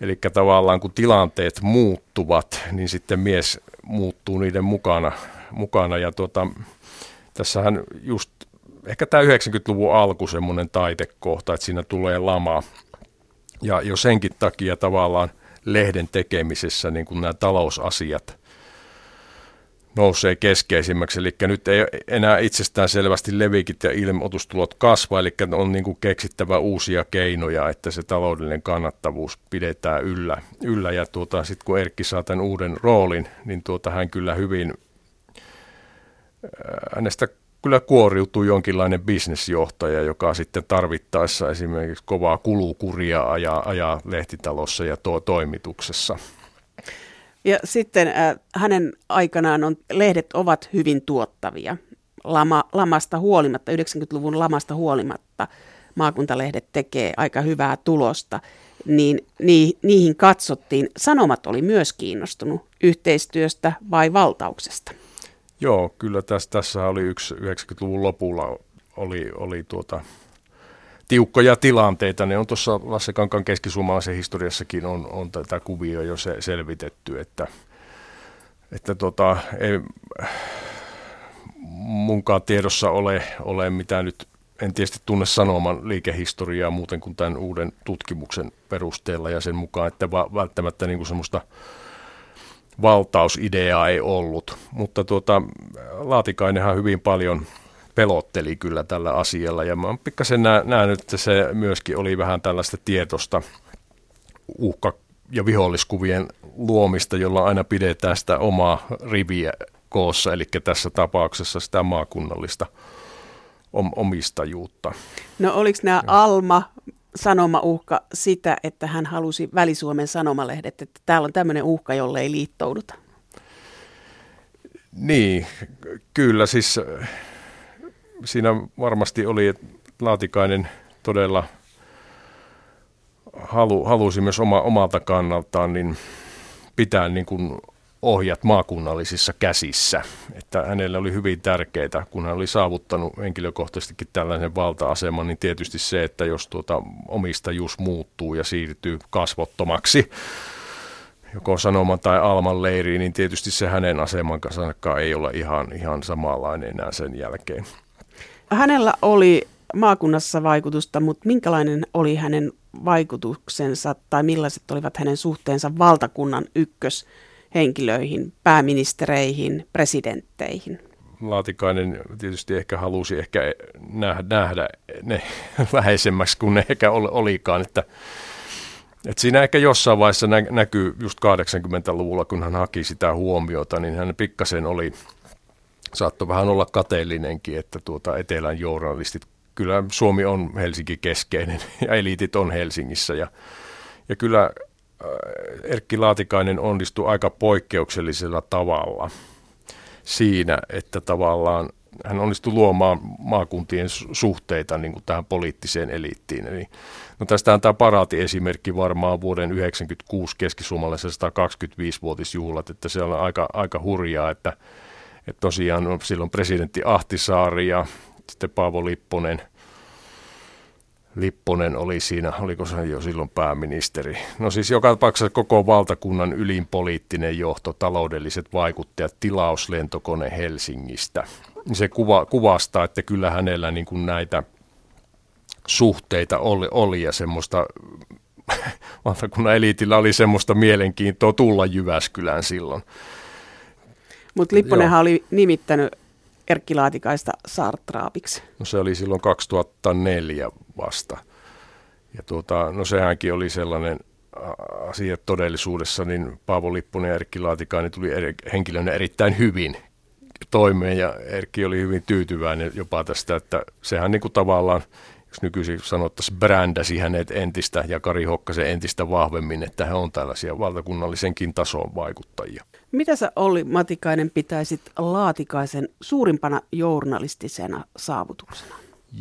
Eli tavallaan kun tilanteet muuttuvat, niin sitten mies muuttuu niiden mukana. mukana ja tota, tässähän just ehkä tämä 90-luvun alku semmoinen taitekohta, että siinä tulee lama. Ja jo senkin takia tavallaan lehden tekemisessä niin kuin nämä talousasiat nousee keskeisimmäksi. Eli nyt ei enää itsestään selvästi levikit ja ilmoitustulot kasva, eli on niin kuin keksittävä uusia keinoja, että se taloudellinen kannattavuus pidetään yllä. yllä. Ja tuota, sitten kun Erkki saa tämän uuden roolin, niin tuota, hän kyllä hyvin, hänestä kyllä kuoriutuu jonkinlainen bisnesjohtaja, joka sitten tarvittaessa esimerkiksi kovaa kulukuria ajaa, ajaa lehtitalossa ja to, toimituksessa. Ja sitten äh, hänen aikanaan on, lehdet ovat hyvin tuottavia. Lama, lamasta huolimatta, 90-luvun lamasta huolimatta, maakuntalehdet tekee aika hyvää tulosta, niin ni, niihin katsottiin. Sanomat oli myös kiinnostunut yhteistyöstä vai valtauksesta. Joo, kyllä tässä, tässä oli yksi 90-luvun lopulla oli, oli tuota, tiukkoja tilanteita. Ne on tuossa Lasse Kankan keskisuomalaisen historiassakin on, on tätä kuvio jo se, selvitetty, että, että tota, ei munkaan tiedossa ole, ole mitään nyt, en tietysti tunne sanoman liikehistoriaa muuten kuin tämän uuden tutkimuksen perusteella ja sen mukaan, että välttämättä niin kuin semmoista valtausideaa ei ollut. Mutta tuota, Laatikainenhan hyvin paljon pelotteli kyllä tällä asialla ja mä pikkasen nähnyt, että se myöskin oli vähän tällaista tietosta uhka- ja viholliskuvien luomista, jolla aina pidetään sitä omaa riviä koossa, eli tässä tapauksessa sitä maakunnallista omistajuutta. No oliko nämä Alma sanomauhka sitä, että hän halusi Väli-Suomen sanomalehdet, että täällä on tämmöinen uhka, jolle ei liittouduta? Niin, kyllä siis siinä varmasti oli, että Laatikainen todella halu, halusi myös oma, omalta kannaltaan niin pitää niin kuin ohjat maakunnallisissa käsissä. Että hänelle oli hyvin tärkeää, kun hän oli saavuttanut henkilökohtaisestikin tällaisen valta-aseman, niin tietysti se, että jos tuota omistajuus muuttuu ja siirtyy kasvottomaksi, joko Sanoman tai Alman leiriin, niin tietysti se hänen asemansa ei ole ihan, ihan samanlainen enää sen jälkeen. Hänellä oli maakunnassa vaikutusta, mutta minkälainen oli hänen vaikutuksensa tai millaiset olivat hänen suhteensa valtakunnan ykköshenkilöihin, pääministereihin, presidentteihin? Laatikainen tietysti ehkä halusi ehkä nähdä ne vähäisemmäksi kuin ne ehkä olikaan, että et siinä ehkä jossain vaiheessa nä- näkyy just 80-luvulla, kun hän haki sitä huomiota, niin hän pikkasen oli saattoi vähän olla kateellinenkin, että tuota etelän journalistit, kyllä Suomi on Helsinki keskeinen ja eliitit on Helsingissä ja, ja kyllä Erkki Laatikainen onnistui aika poikkeuksellisella tavalla siinä, että tavallaan hän onnistui luomaan maakuntien suhteita niin kuin tähän poliittiseen eliittiin. Eli, no tästä on tämä paraati-esimerkki varmaan vuoden 1996 keskisuomalaisen 125-vuotisjuhlat, että se on aika, aika hurjaa, että että tosiaan silloin presidentti Ahtisaari ja sitten Paavo Lipponen. Lipponen oli siinä, oliko se jo silloin pääministeri. No siis joka tapauksessa koko valtakunnan ylin poliittinen johto, taloudelliset vaikuttajat, tilauslentokone Helsingistä. Se kuva, kuvastaa, että kyllä hänellä niin kuin näitä suhteita oli, oli ja semmoista valtakunnan eliitillä oli semmoista mielenkiintoa tulla Jyväskylään silloin. Mutta Lipponenhan Joo. oli nimittänyt Erkki Laatikaista Sartraapiksi. No se oli silloin 2004 vasta. Ja tuota, no sehänkin oli sellainen asia todellisuudessa, niin Paavo Lipponen ja Erkki Laatikainen tuli eri, henkilönä erittäin hyvin toimeen ja Erkki oli hyvin tyytyväinen jopa tästä, että sehän niin kuin tavallaan jos nykyisin sanottaisiin, brändäsi hänet entistä ja Kari Hokkasen entistä vahvemmin, että he on tällaisia valtakunnallisenkin tason vaikuttajia. Mitä sä Olli Matikainen pitäisit Laatikaisen suurimpana journalistisena saavutuksena?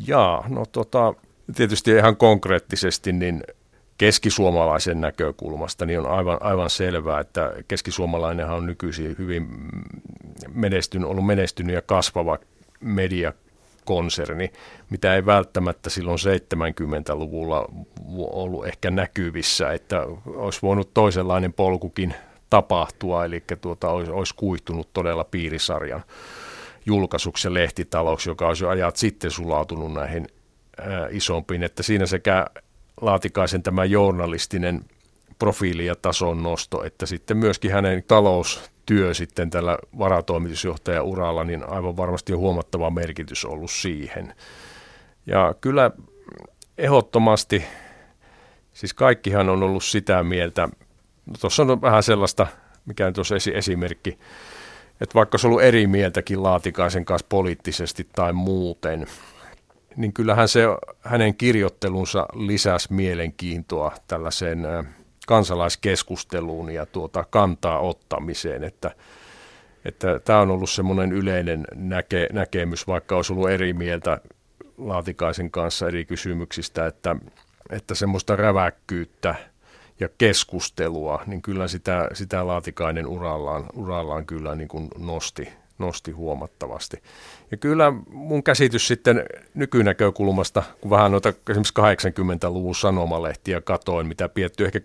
Jaa, no tota, tietysti ihan konkreettisesti niin keskisuomalaisen näkökulmasta niin on aivan, aivan selvää, että keskisuomalainenhan on nykyisin hyvin menestynyt, ollut menestynyt ja kasvava media konserni, mitä ei välttämättä silloin 70-luvulla ollut ehkä näkyvissä, että olisi voinut toisenlainen polkukin tapahtua, eli tuota, olisi, olisi kuihtunut todella piirisarjan julkaisuksi lehtitalous, joka olisi jo ajat sitten sulautunut näihin ää, isompiin, että siinä sekä Laatikaisen tämä journalistinen profiili ja tason nosto, että sitten myöskin hänen talous työ sitten tällä varatoimitusjohtajan uralla, niin aivan varmasti on huomattava merkitys ollut siihen. Ja kyllä ehdottomasti, siis kaikkihan on ollut sitä mieltä, no tuossa on vähän sellaista, mikä on tuossa esimerkki, että vaikka on ollut eri mieltäkin Laatikaisen kanssa poliittisesti tai muuten, niin kyllähän se hänen kirjoittelunsa lisäsi mielenkiintoa tällaiseen kansalaiskeskusteluun ja tuota kantaa ottamiseen, että, että tämä on ollut semmoinen yleinen näke, näkemys, vaikka olisi ollut eri mieltä Laatikaisen kanssa eri kysymyksistä, että, että semmoista räväkkyyttä ja keskustelua, niin kyllä sitä, sitä Laatikainen urallaan, urallaan kyllä niin kuin nosti, nosti huomattavasti. Ja kyllä mun käsitys sitten nykynäkökulmasta, kun vähän noita esimerkiksi 80-luvun sanomalehtiä katoin, mitä pietty ehkä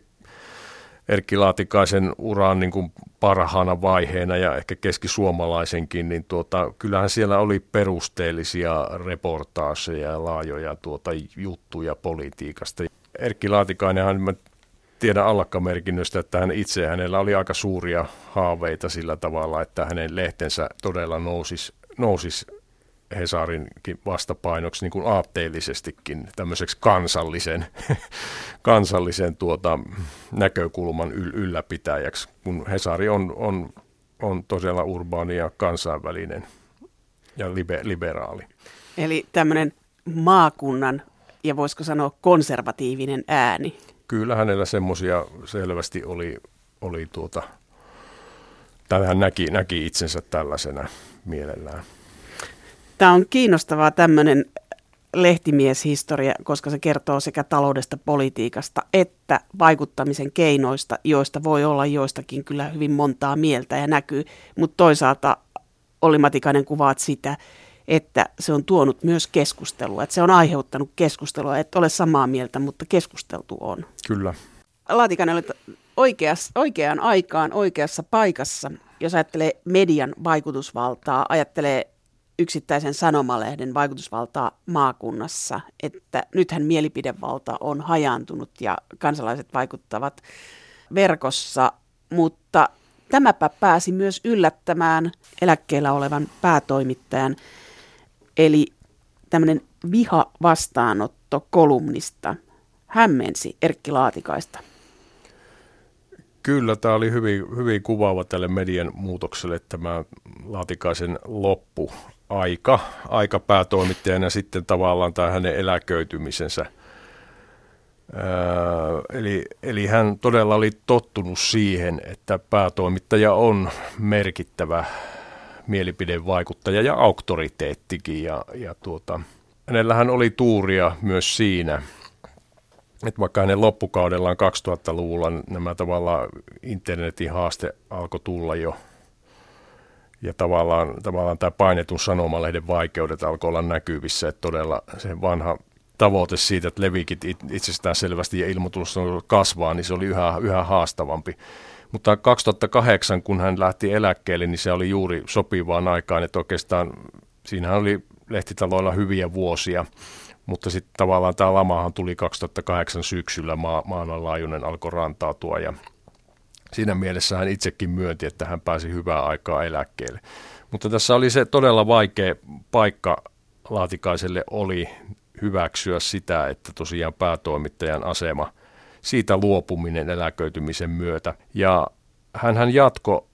Erkki Laatikaisen uran niin kuin parhaana vaiheena ja ehkä keskisuomalaisenkin, niin tuota, kyllähän siellä oli perusteellisia reportaaseja ja laajoja tuota, juttuja politiikasta. Erkki Laatikainenhan, mä tiedän allakkamerkinnöstä, että hän itse hänellä oli aika suuria haaveita sillä tavalla, että hänen lehtensä todella nousisi, nousisi Hesarinkin vastapainoksi niin kuin aatteellisestikin tämmöiseksi kansallisen, kansallisen tuota, näkökulman yl- ylläpitäjäksi, kun Hesari on, on, on todella urbaani ja kansainvälinen ja libe, liberaali. Eli tämmöinen maakunnan ja voisiko sanoa konservatiivinen ääni. Kyllä hänellä semmoisia selvästi oli, oli tuota, tai hän näki, näki itsensä tällaisena mielellään. Tämä on kiinnostavaa tämmöinen lehtimieshistoria, koska se kertoo sekä taloudesta, politiikasta että vaikuttamisen keinoista, joista voi olla joistakin kyllä hyvin montaa mieltä ja näkyy, mutta toisaalta Olli Matikainen kuvaat sitä, että se on tuonut myös keskustelua, että se on aiheuttanut keskustelua, että ole samaa mieltä, mutta keskusteltu on. Kyllä. Laatikainen oli oikeas, oikeaan aikaan oikeassa paikassa, jos ajattelee median vaikutusvaltaa, ajattelee yksittäisen sanomalehden vaikutusvaltaa maakunnassa, että nythän mielipidevalta on hajaantunut ja kansalaiset vaikuttavat verkossa, mutta tämäpä pääsi myös yllättämään eläkkeellä olevan päätoimittajan, eli tämmöinen viha vastaanotto kolumnista hämmensi Erkki Laatikaista. Kyllä, tämä oli hyvin, hyvin kuvaava tälle median muutokselle tämä Laatikaisen loppu aika, aika päätoimittajana sitten tavallaan tämä hänen eläköitymisensä. Öö, eli, eli hän todella oli tottunut siihen, että päätoimittaja on merkittävä mielipidevaikuttaja ja auktoriteettikin. Ja, ja tuota, hänellähän oli tuuria myös siinä, että vaikka hänen loppukaudellaan 2000-luvulla nämä tavallaan internetin haaste alkoi tulla jo – ja tavallaan, tavallaan tämä painetun sanomalehden vaikeudet alkoi olla näkyvissä, että todella se vanha tavoite siitä, että levikit itsestään selvästi ja ilmoitus kasvaa, niin se oli yhä, yhä haastavampi. Mutta 2008, kun hän lähti eläkkeelle, niin se oli juuri sopivaan aikaan, että oikeastaan siinähän oli lehtitaloilla hyviä vuosia, mutta sitten tavallaan tämä lamahan tuli 2008 syksyllä, maa, maananlaajuinen alkoi rantautua ja siinä mielessä hän itsekin myönti, että hän pääsi hyvää aikaa eläkkeelle. Mutta tässä oli se todella vaikea paikka Laatikaiselle oli hyväksyä sitä, että tosiaan päätoimittajan asema, siitä luopuminen eläköitymisen myötä. Ja hän jatko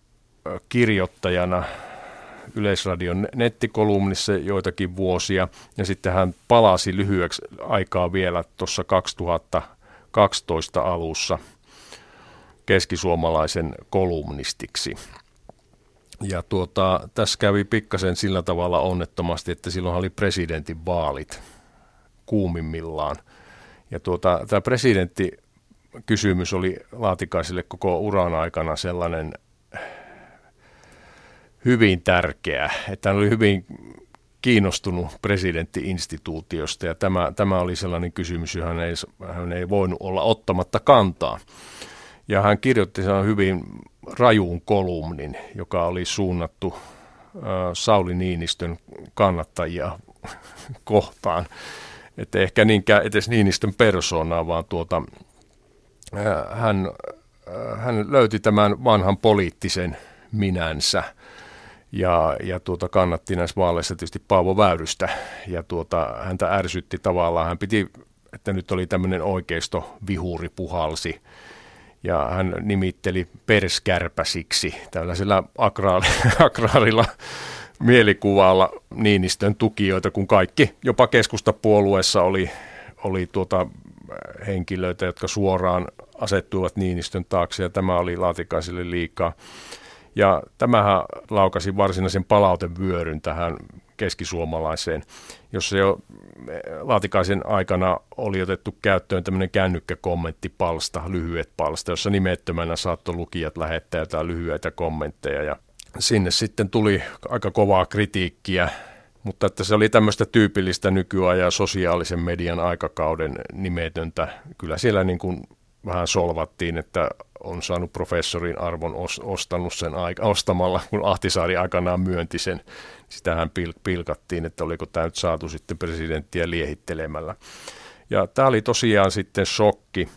kirjoittajana Yleisradion nettikolumnissa joitakin vuosia, ja sitten hän palasi lyhyeksi aikaa vielä tuossa 2012 alussa – keskisuomalaisen kolumnistiksi. Ja tuota, tässä kävi pikkasen sillä tavalla onnettomasti, että silloin oli presidentin vaalit kuumimmillaan. Ja tuota, tämä presidentti kysymys oli Laatikaiselle koko uran aikana sellainen hyvin tärkeä, että hän oli hyvin kiinnostunut presidenttiinstituutiosta ja tämä, tämä oli sellainen kysymys, johon hän ei, hän ei voinut olla ottamatta kantaa. Ja hän kirjoitti sen hyvin rajuun kolumnin, joka oli suunnattu äh, Sauli Niinistön kannattajia kohtaan. Että ehkä niinkään edes Niinistön persoonaa, vaan tuota, hän, äh, hän löyti tämän vanhan poliittisen minänsä ja, ja tuota, kannatti näissä vaaleissa tietysti Paavo Väyrystä ja tuota, häntä ärsytti tavallaan. Hän piti, että nyt oli tämmöinen oikeisto vihuri puhalsi ja hän nimitteli perskärpäsiksi tällaisella agraari, agraarilla mielikuvalla Niinistön tukijoita, kun kaikki, jopa keskustapuolueessa oli, oli tuota henkilöitä, jotka suoraan asettuivat Niinistön taakse, ja tämä oli Laatikaiselle liikaa. Ja tämähän laukasi varsinaisen palautevyöryn tähän keskisuomalaiseen, jossa jo Laatikaisen aikana oli otettu käyttöön tämmöinen kännykkäkommenttipalsta, lyhyet palsta, jossa nimettömänä saattoi lukijat lähettää jotain lyhyitä kommentteja. Ja sinne sitten tuli aika kovaa kritiikkiä, mutta että se oli tämmöistä tyypillistä nykyajan sosiaalisen median aikakauden nimetöntä. Kyllä siellä niin kuin vähän solvattiin, että on saanut professorin arvon ostanut sen aika, ostamalla, kun Ahtisaari aikanaan myönti sen. Sitähän pil- pilkattiin, että oliko tämä nyt saatu sitten presidenttiä liehittelemällä. Ja tämä oli tosiaan sitten shokki,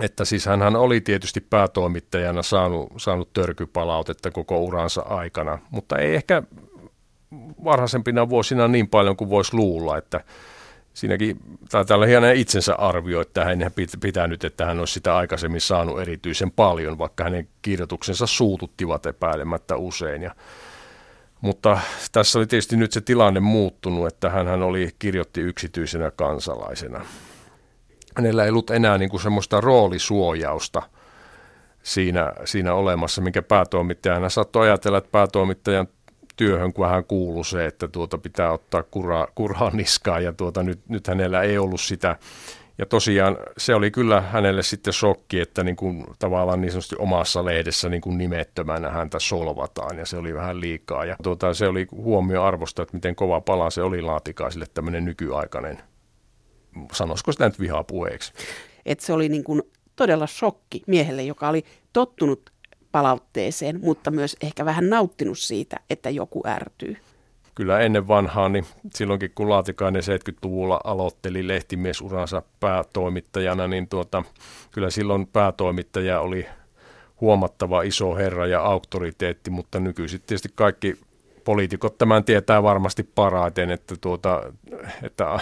että siis hän oli tietysti päätoimittajana saanut, saanut törkypalautetta koko uransa aikana, mutta ei ehkä varhaisempina vuosina niin paljon kuin voisi luulla, että siinäkin taitaa olla hieno itsensä arvio, että hän pitänyt, että hän olisi sitä aikaisemmin saanut erityisen paljon, vaikka hänen kirjoituksensa suututtivat epäilemättä usein. Ja, mutta tässä oli tietysti nyt se tilanne muuttunut, että hän oli kirjoitti yksityisenä kansalaisena. Hänellä ei ollut enää niin kuin semmoista roolisuojausta siinä, siinä olemassa, minkä päätoimittajana saattoi ajatella, että päätoimittajan työhön, kun hän kuului se, että tuota pitää ottaa kuraa, kuraa niskaan ja tuota, nyt, nyt hänellä ei ollut sitä. Ja tosiaan se oli kyllä hänelle sitten shokki, että niin kuin, tavallaan niin sanotusti omassa lehdessä niin kuin nimettömänä häntä solvataan ja se oli vähän liikaa. Ja tuota, se oli huomio arvosta, että miten kova pala se oli Laatikaisille tämmöinen nykyaikainen, sanoisiko sitä nyt vihapuheeksi. Että se oli niin kuin todella shokki miehelle, joka oli tottunut palautteeseen, mutta myös ehkä vähän nauttinut siitä, että joku ärtyy. Kyllä ennen vanhaa, niin silloinkin kun Laatikainen 70-luvulla aloitteli lehtimiesuransa päätoimittajana, niin tuota, kyllä silloin päätoimittaja oli huomattava iso herra ja auktoriteetti, mutta nykyisin tietysti kaikki poliitikot tämän tietää varmasti parhaiten, että, tuota, että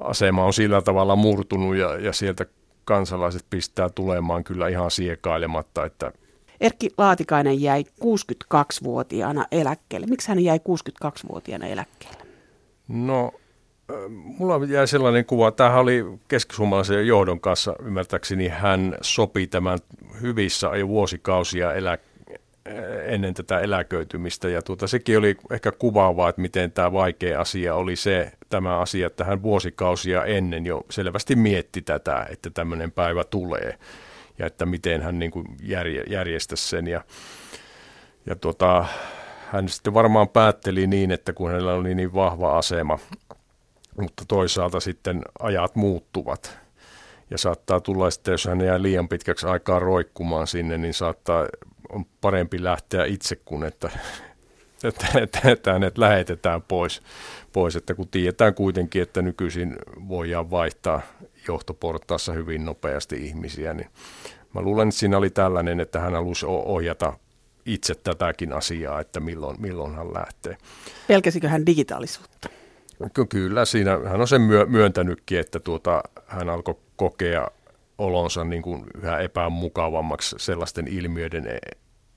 asema on sillä tavalla murtunut ja, ja sieltä kansalaiset pistää tulemaan kyllä ihan siekailematta, että Erkki Laatikainen jäi 62-vuotiaana eläkkeelle. Miksi hän jäi 62-vuotiaana eläkkeelle? No, mulla jäi sellainen kuva, tämähän oli keskisuomalaisen johdon kanssa, ymmärtääkseni hän sopi tämän hyvissä jo vuosikausia elä, ennen tätä eläköitymistä. Ja tuota, sekin oli ehkä kuvaavaa, että miten tämä vaikea asia oli se, tämä asia, että hän vuosikausia ennen jo selvästi mietti tätä, että tämmöinen päivä tulee ja että miten hän niin kuin järje, järjestäisi sen. Ja, ja tota, hän sitten varmaan päätteli niin, että kun hänellä oli niin vahva asema, mutta toisaalta sitten ajat muuttuvat. Ja saattaa tulla sitten, jos hän jää liian pitkäksi aikaa roikkumaan sinne, niin saattaa, on parempi lähteä itse kuin että, että, että, että hänet lähetetään pois, pois. Että kun tiedetään kuitenkin, että nykyisin voidaan vaihtaa johtoportaassa hyvin nopeasti ihmisiä, niin mä luulen, että siinä oli tällainen, että hän halusi ohjata itse tätäkin asiaa, että milloin, milloin hän lähtee. Pelkäsikö hän digitaalisuutta? Kyllä, siinä hän on sen myö, myöntänytkin, että tuota, hän alkoi kokea olonsa niin kuin yhä epämukavammaksi sellaisten ilmiöiden e-,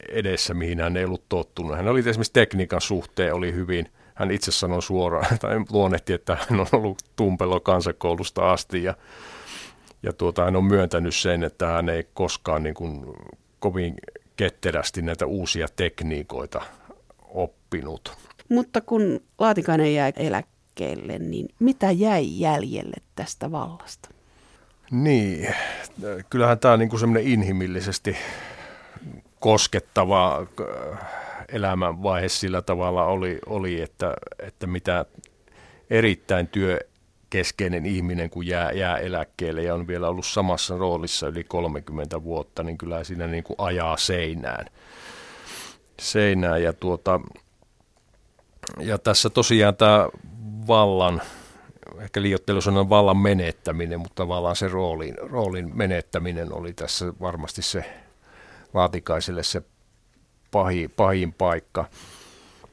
edessä, mihin hän ei ollut tottunut. Hän oli esimerkiksi tekniikan suhteen oli hyvin, hän itse sanoi suoraan, tai luonnehti, että hän on ollut tumpelo kansakoulusta asti ja ja tuota, hän on myöntänyt sen, että hän ei koskaan niin kuin kovin ketterästi näitä uusia tekniikoita oppinut. Mutta kun Laatikainen jäi eläkkeelle, niin mitä jäi jäljelle tästä vallasta? Niin, kyllähän tämä niin kuin semmoinen inhimillisesti koskettava äh, elämänvaihe sillä tavalla oli, oli että, että mitä erittäin työ keskeinen ihminen, kun jää, jää eläkkeelle ja on vielä ollut samassa roolissa yli 30 vuotta, niin kyllä siinä niin kuin ajaa seinään. seinään ja, tuota, ja tässä tosiaan tämä vallan, ehkä liiottelu sanon vallan menettäminen, mutta tavallaan se roolin, roolin menettäminen oli tässä varmasti se Laatikaiselle se pahin, pahin paikka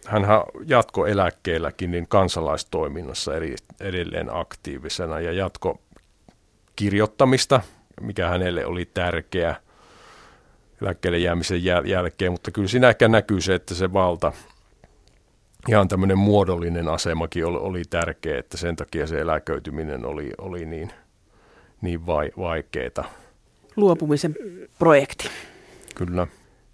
hän jatko eläkkeelläkin niin kansalaistoiminnassa eri, edelleen aktiivisena ja jatko kirjoittamista, mikä hänelle oli tärkeä eläkkeelle jäämisen jäl- jälkeen, mutta kyllä siinä ehkä näkyy se, että se valta, ihan tämmöinen muodollinen asemakin oli, oli tärkeä, että sen takia se eläköityminen oli, oli niin, niin vai, vaikeaa. Luopumisen projekti. Kyllä.